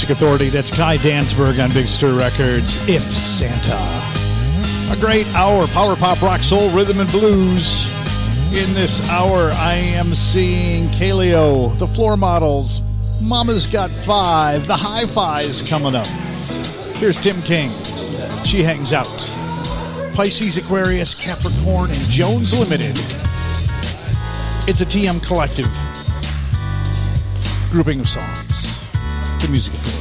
Music Authority. That's Kai Danzberg on Big Stir Records. If Santa. A great hour, power pop, rock, soul, rhythm, and blues. In this hour, I am seeing Kaleo, the floor models, Mama's Got Five, the Hi Fi's coming up. Here's Tim King. She hangs out. Pisces, Aquarius, Capricorn, and Jones Limited. It's a TM collective grouping of songs. The music.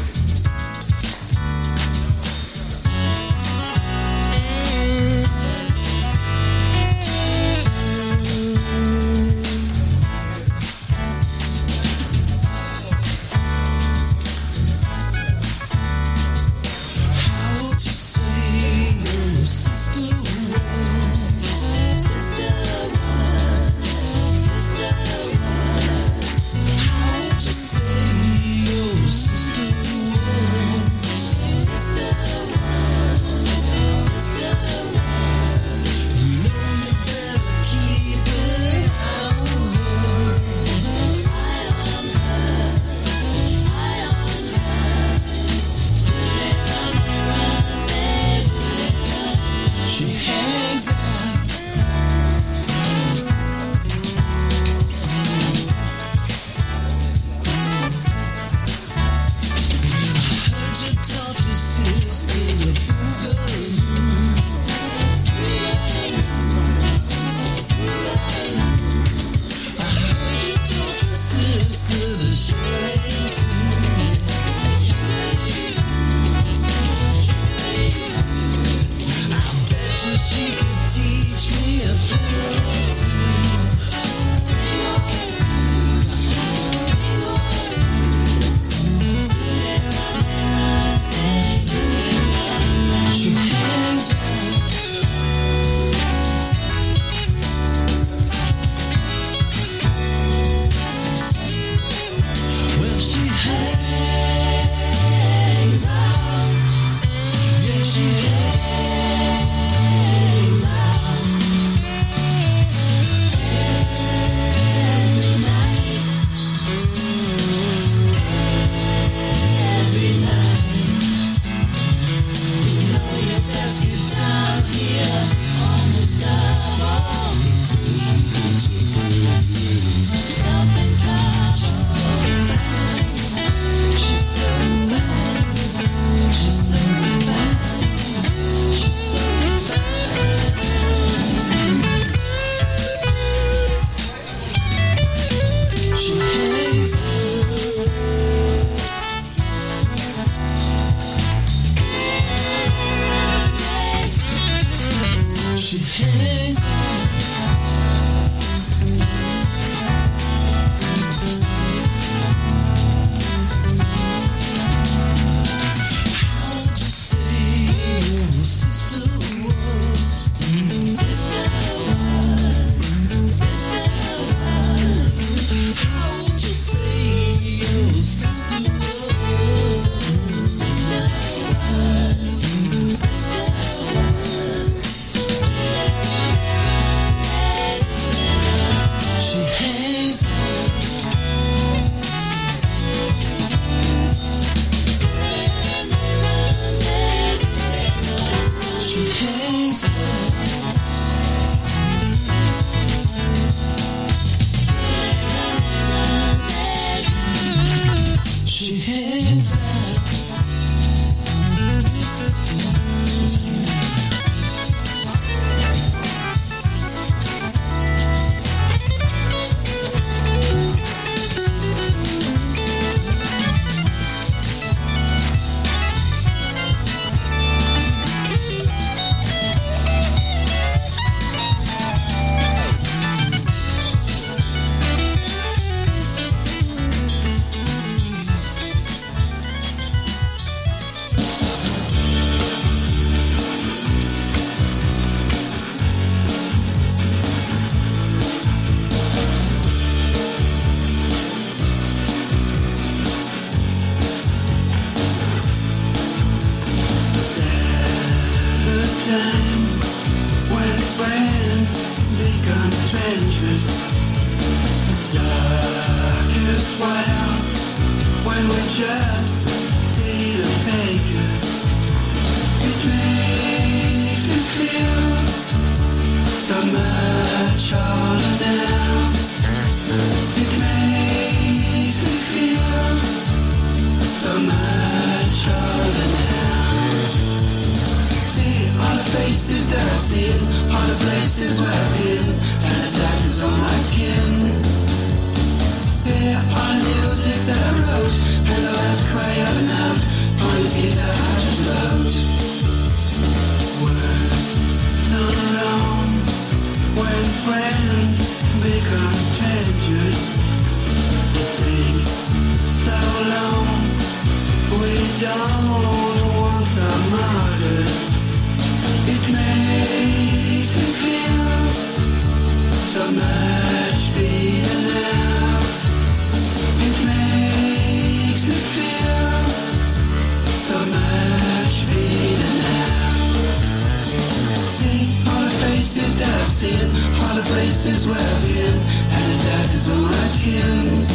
is where I've been, and death is on my skin.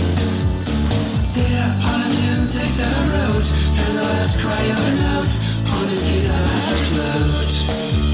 There are the music that I wrote, and the last cry of an out, on this guitar I explode.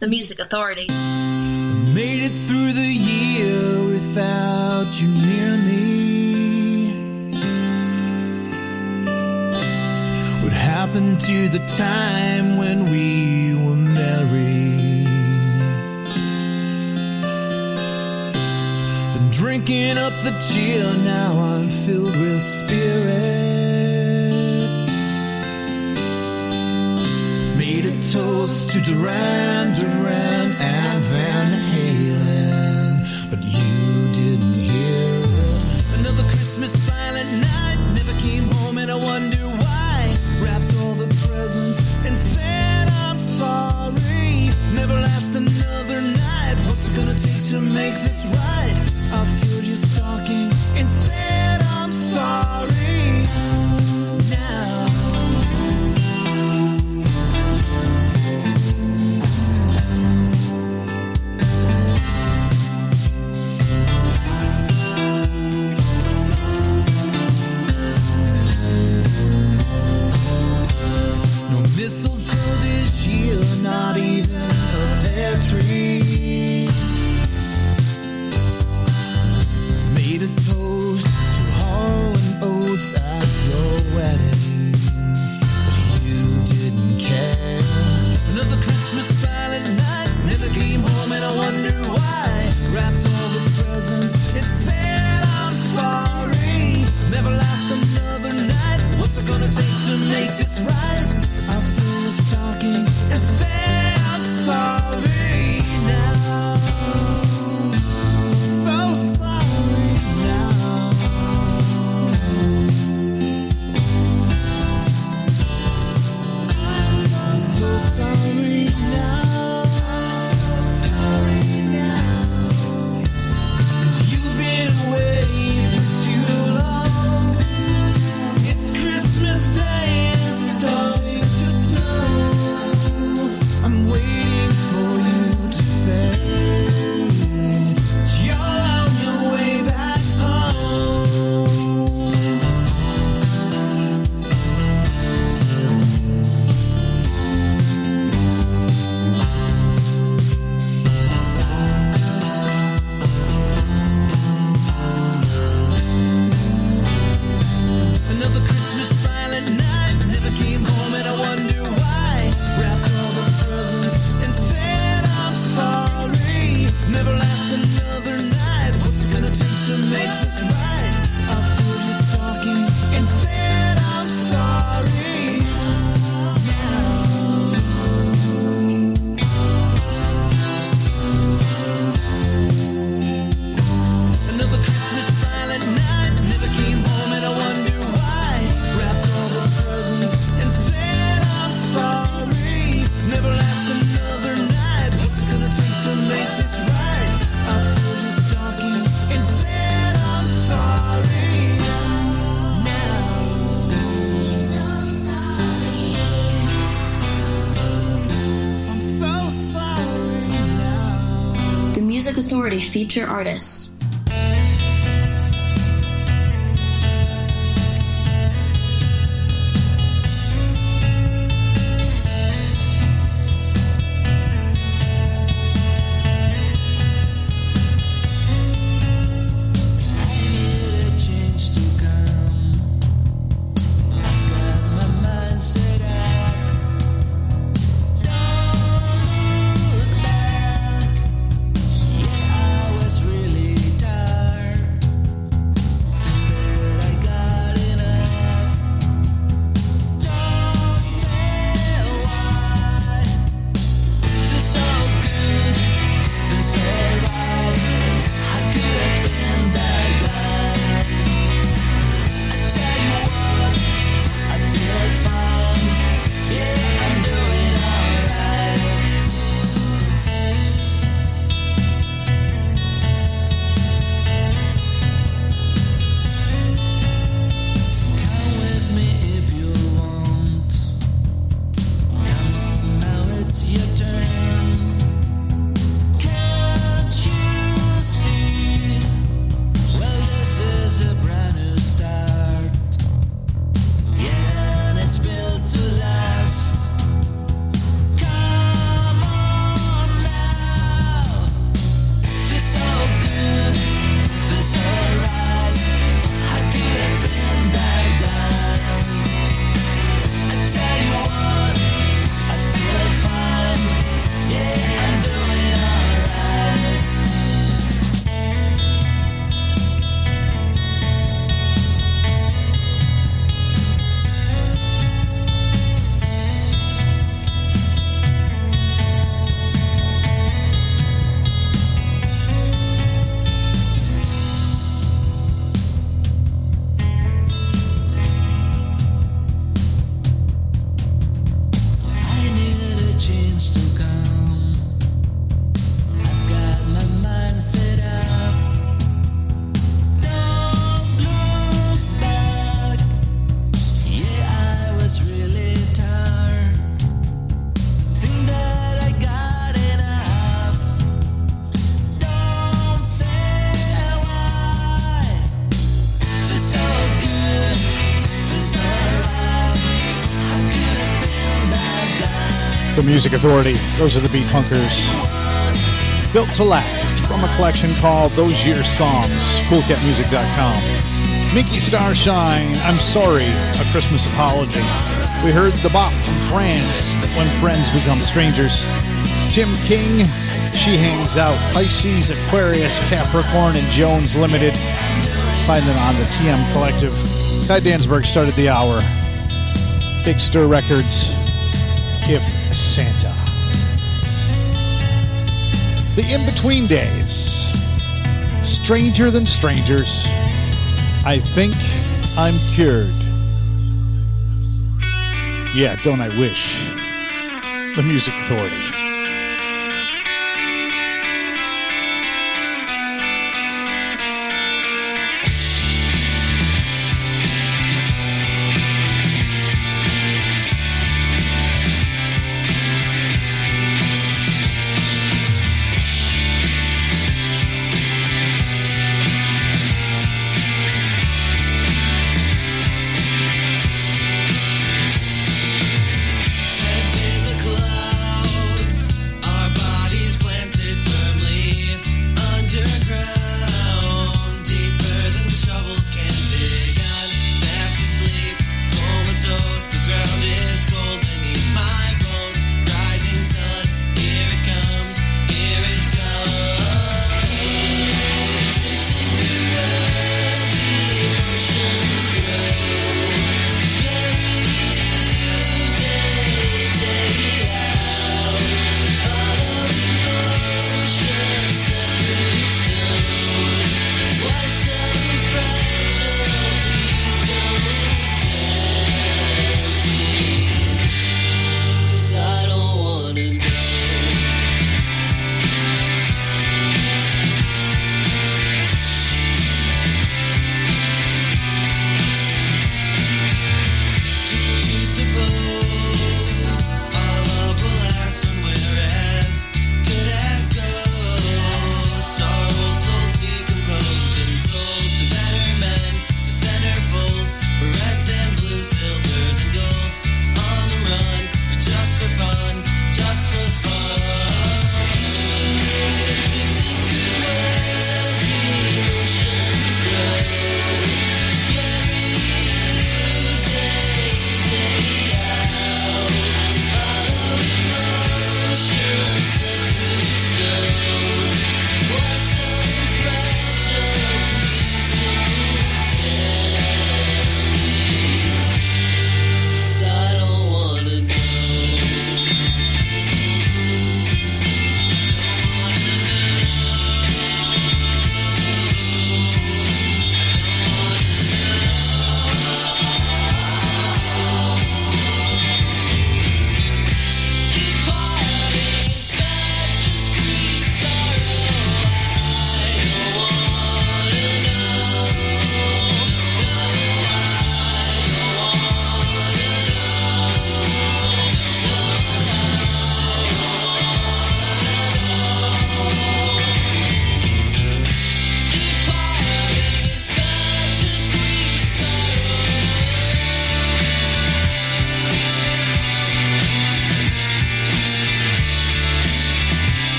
The music authority. Made it through the year without you near me. What happened to the time when we were married? Been drinking up the cheer, now I'm filled with. goes to Duran Duran. Authority feature artist. The Music Authority. Those are the Beat Punkers. Built to last from a collection called Those Years Songs. CoolCatMusic.com. Mickey Starshine. I'm sorry. A Christmas apology. We heard the bop from France. When friends become strangers. Jim King. She hangs out. Pisces, Aquarius, Capricorn, and Jones Limited. Find them on the TM Collective. Ty Danzberg started the hour. Big Stir Records. If Santa. The in between days. Stranger than strangers. I think I'm cured. Yeah, don't I wish? The Music Authority.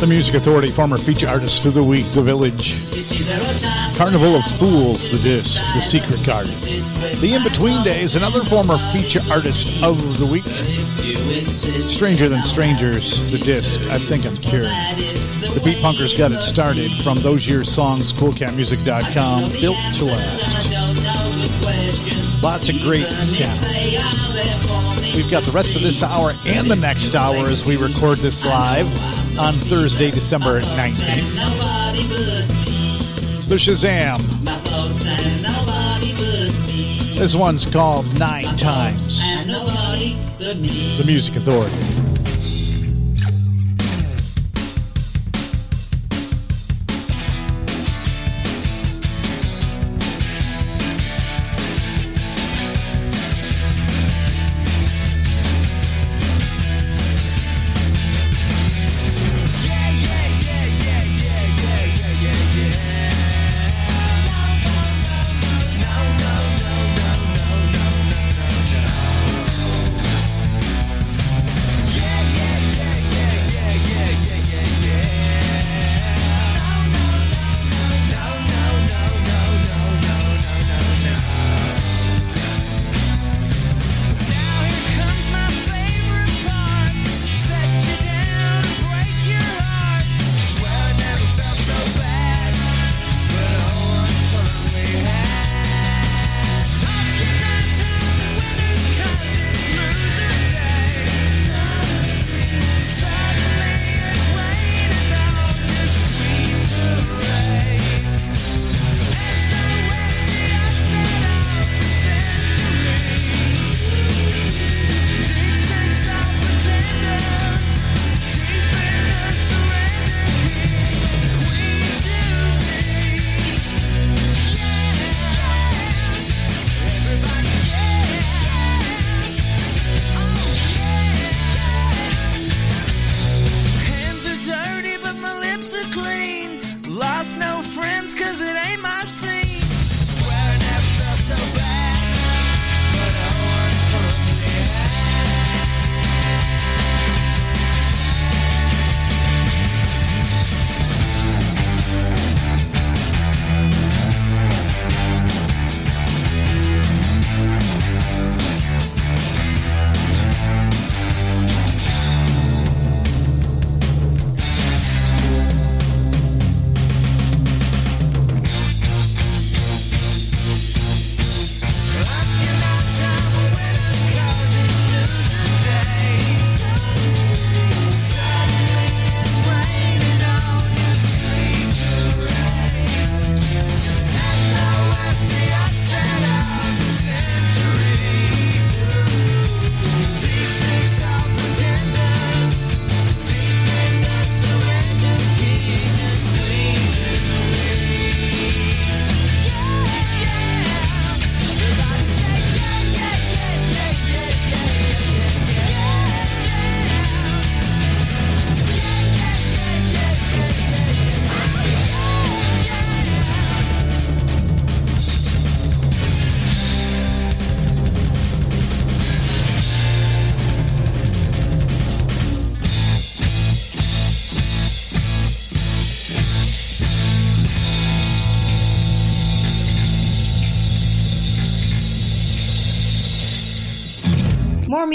The Music Authority, former feature artist of the week, The Village. Carnival of Fools, the disc, The Secret Garden. The In Between Days, another former feature artist of the week. Stranger Than Strangers, the disc, I think I'm cured. The Beat Punkers got it started from those years' songs, coolcatmusic.com, built to last. Lots of great talent. We've got the rest of this hour and the next hour as we record this live on Thursday, December 19th. The Shazam. This one's called Nine Times. The Music Authority.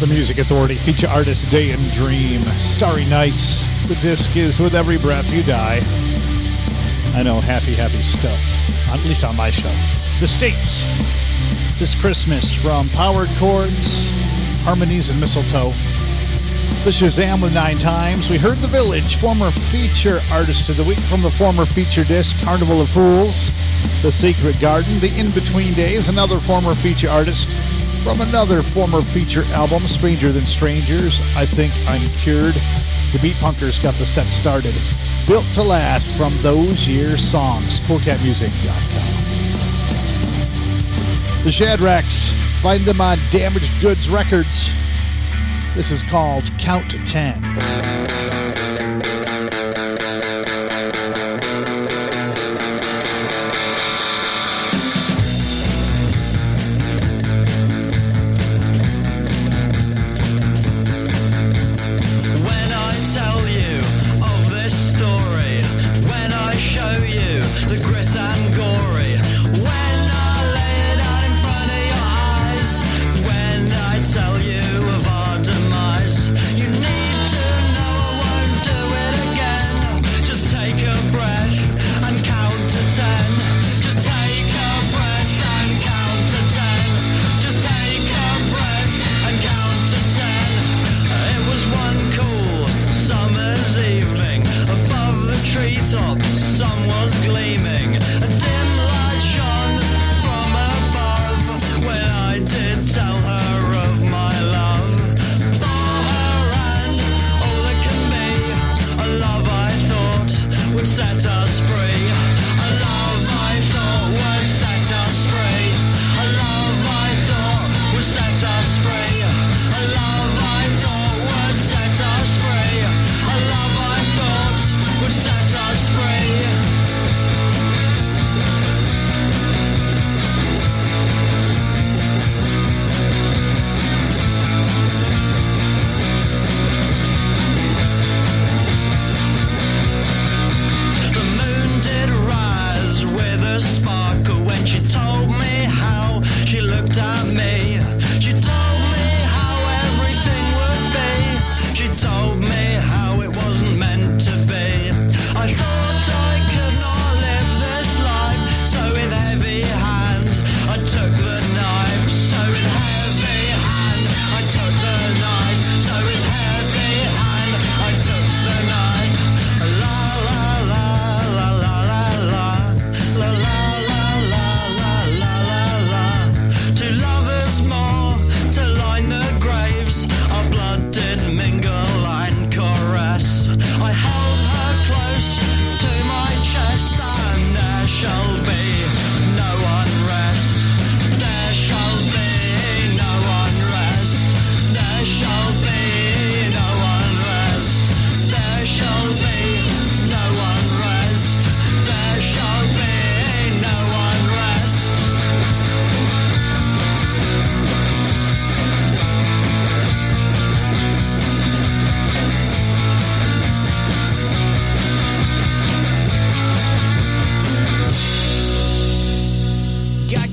the Music Authority feature artist Day and Dream. Starry Nights. The disc is With Every Breath You Die. I know, happy, happy stuff. At least on my show. The States. This Christmas from Powered Chords, Harmonies, and Mistletoe. The Shazam with Nine Times. We heard The Village, former feature artist of the week from the former feature disc, Carnival of Fools. The Secret Garden, The In Between Days, another former feature artist. From another former feature album, Stranger Than Strangers, I Think I'm Cured. The Beat Punkers got the set started. Built to Last from those year songs. CoolCatMusic.com. The Shadracks. Find them on Damaged Goods Records. This is called Count to 10.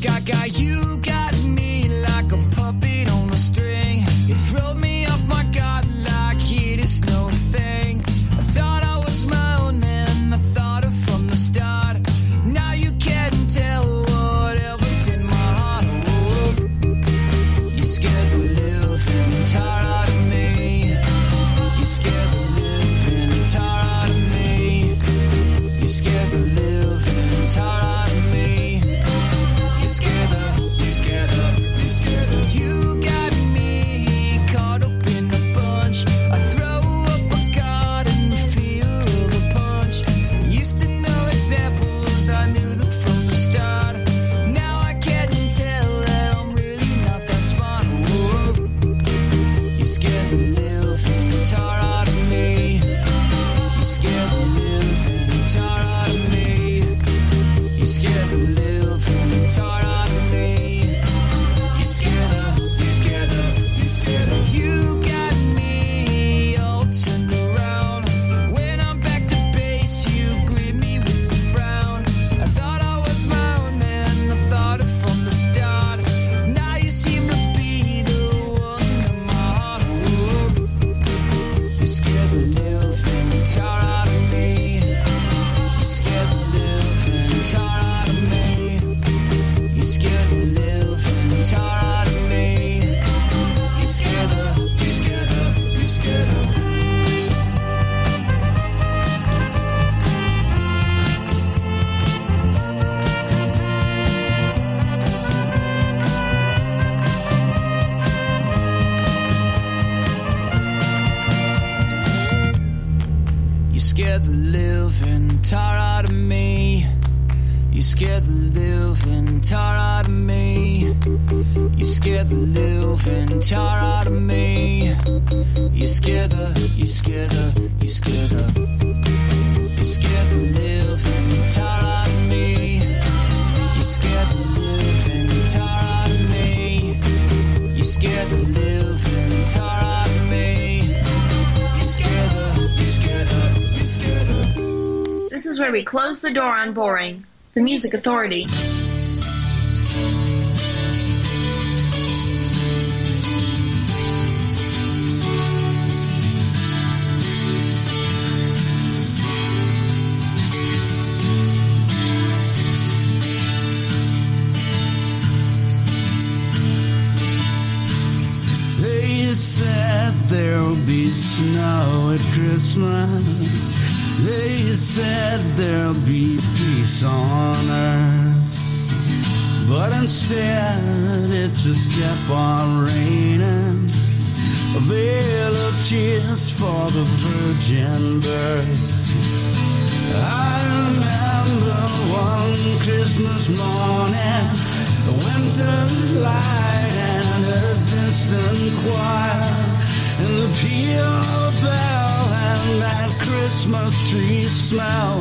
I got you scared the living tar out of me. You scared the living tar out of me. You scared the living tar out of me. You scared the, you scared the, you scared the. You scared the living tar out of me. You scared the living tar out of me. You scared the living tar out of me. You scared the, you scared the. This is where we close the door on boring. The Music Authority. They said there'll be snow at Christmas. They said there'll be peace on earth. But instead, it just kept on raining. A veil of tears for the virgin birth. I remember one Christmas morning, the winter's light and a distant choir, and the peal of a bell and that Christmas tree smell,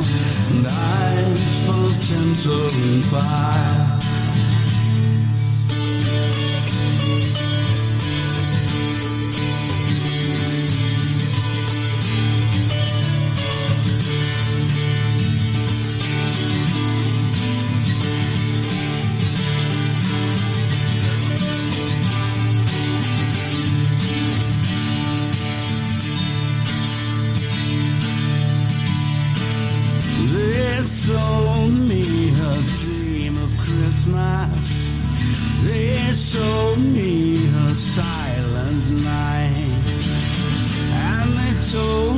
and full of tinsel and fire. Christmas. They sold me a silent night. And they told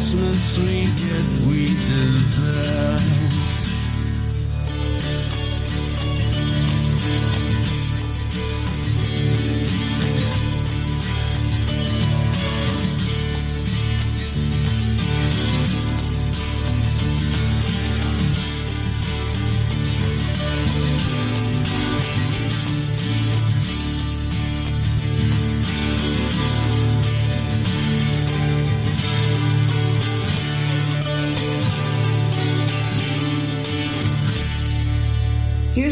Christmas we get, we deserve.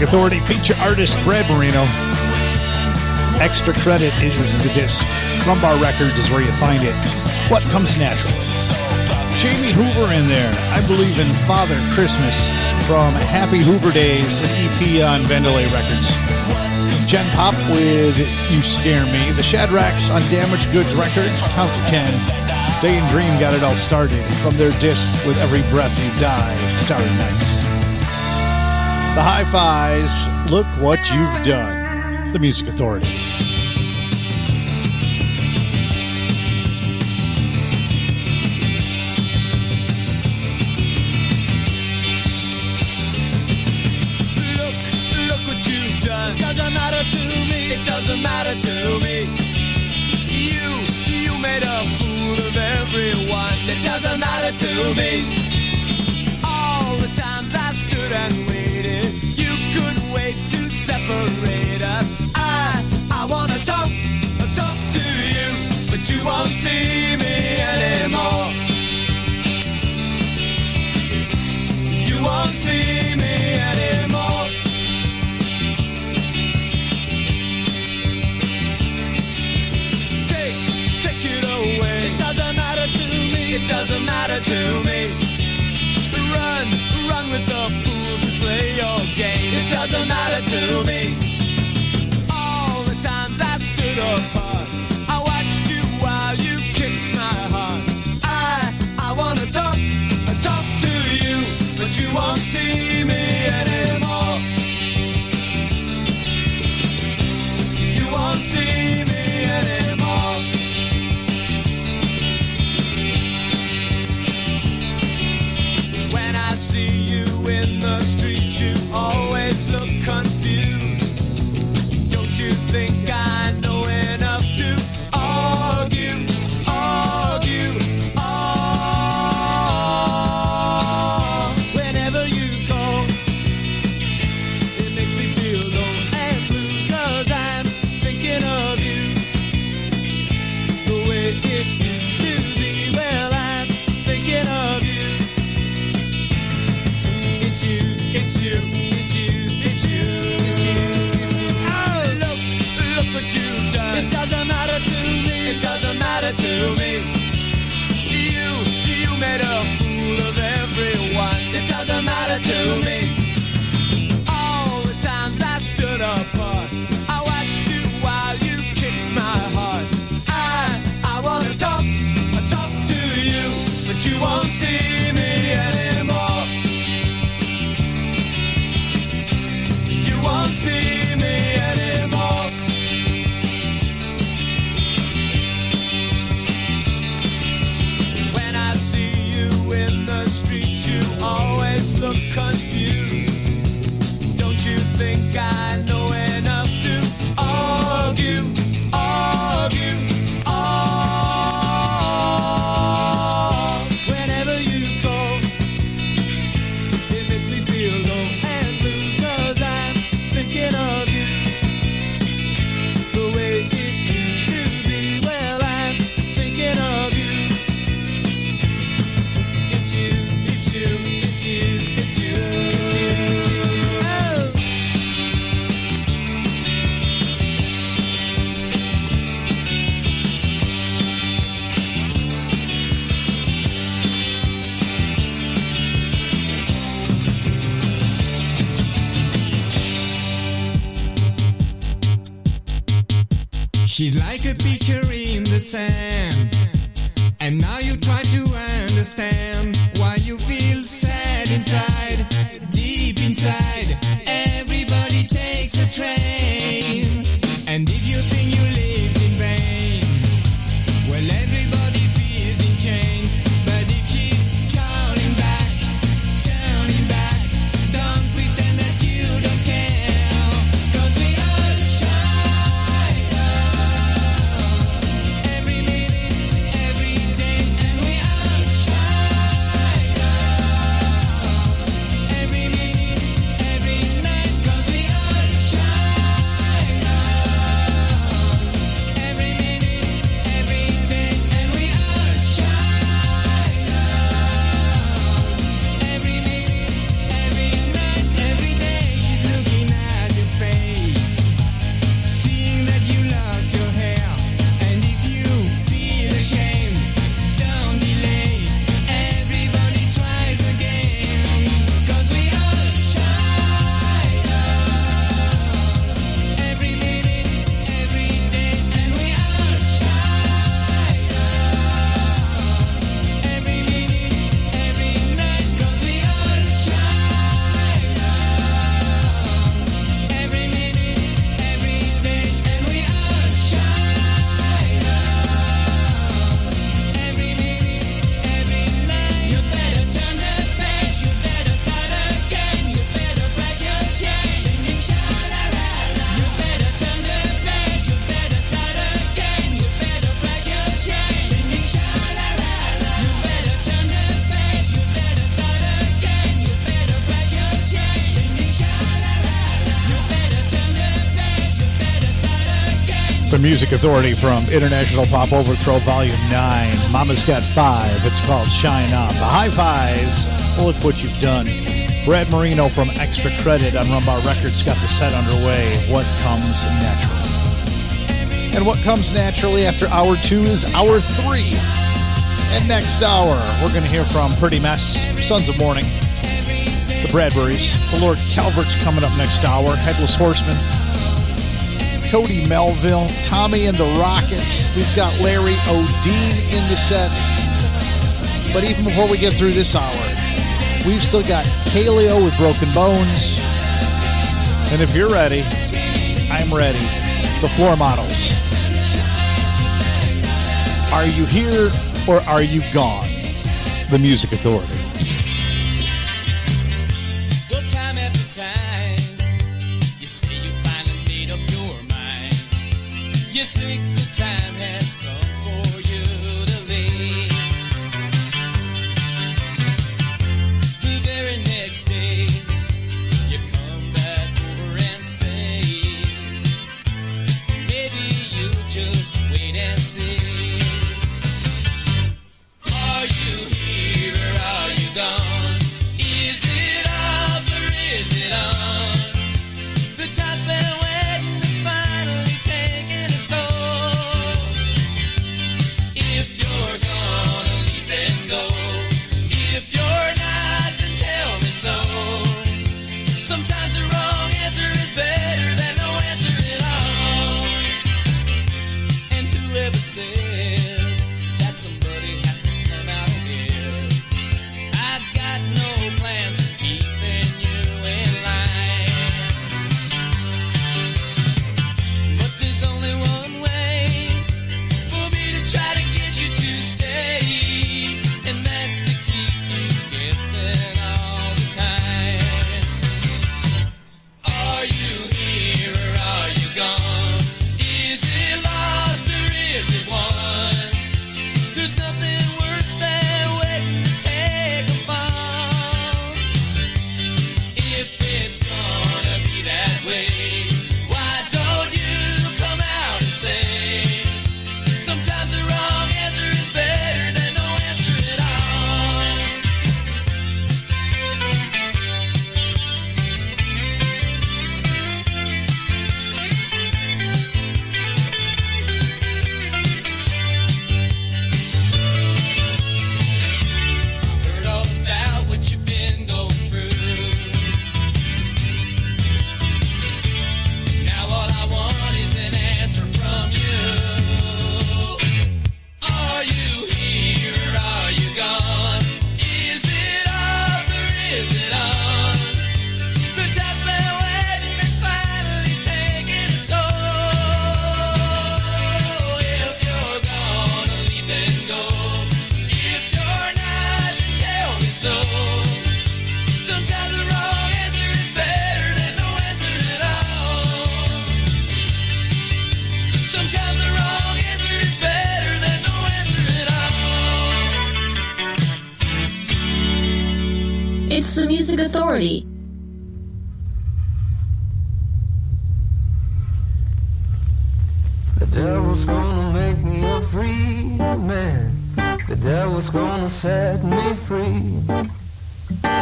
Music Authority feature artist Brad Marino. Extra Credit is the disc. Rumbar Records is where you find it. What comes natural? Jamie Hoover in there. I believe in Father Christmas from Happy Hoover Days, an EP on Vendelay Records. Jen Pop with You Scare Me. The Shadracks on Damaged Goods Records, Count to 10. Day and Dream got it all started from their disc with Every Breath You Die, Starry Night. The high fives. Look What You've Done, the Music Authority. It doesn't matter to me. You, you made a fool of everyone. It doesn't matter to me. to me. Run, run with the fools who play your game. It doesn't matter to me. All the times I stood apart, I watched you while you kicked my heart. I, I wanna talk, talk to you, but you won't see. Authority from International Pop Overthrow Volume 9. Mama's Got Five. It's called Shine On. The High Fives. Look what you've done. Brad Marino from Extra Credit on Rumbar Records got the set underway. What comes naturally? And what comes naturally after hour two is hour three. And next hour, we're going to hear from Pretty Mess, Sons of Morning, the Bradburys, the Lord Calvert's coming up next hour, Headless Horseman, Cody Melville, Tommy and the Rockets. We've got Larry O'Dean in the set. But even before we get through this hour, we've still got Kaleo with Broken Bones. And if you're ready, I'm ready. The floor models. Are you here or are you gone? The Music Authority.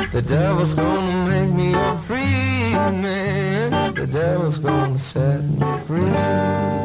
The devil's gonna make me a free man. The devil's gonna set me free.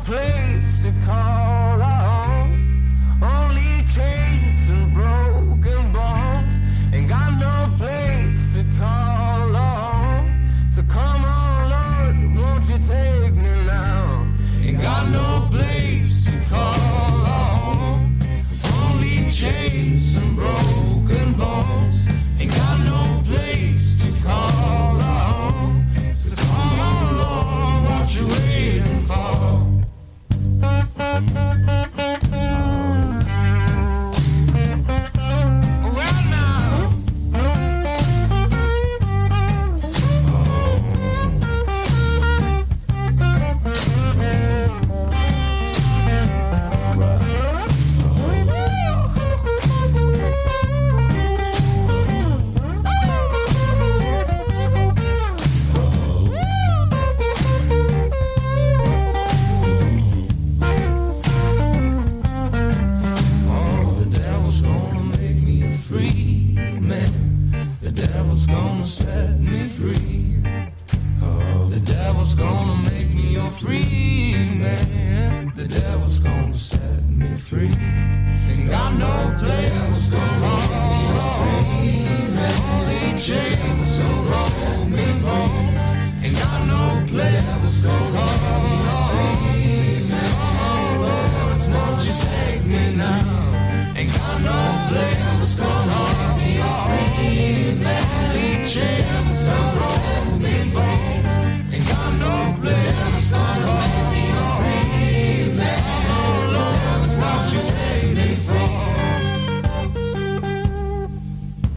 Place to call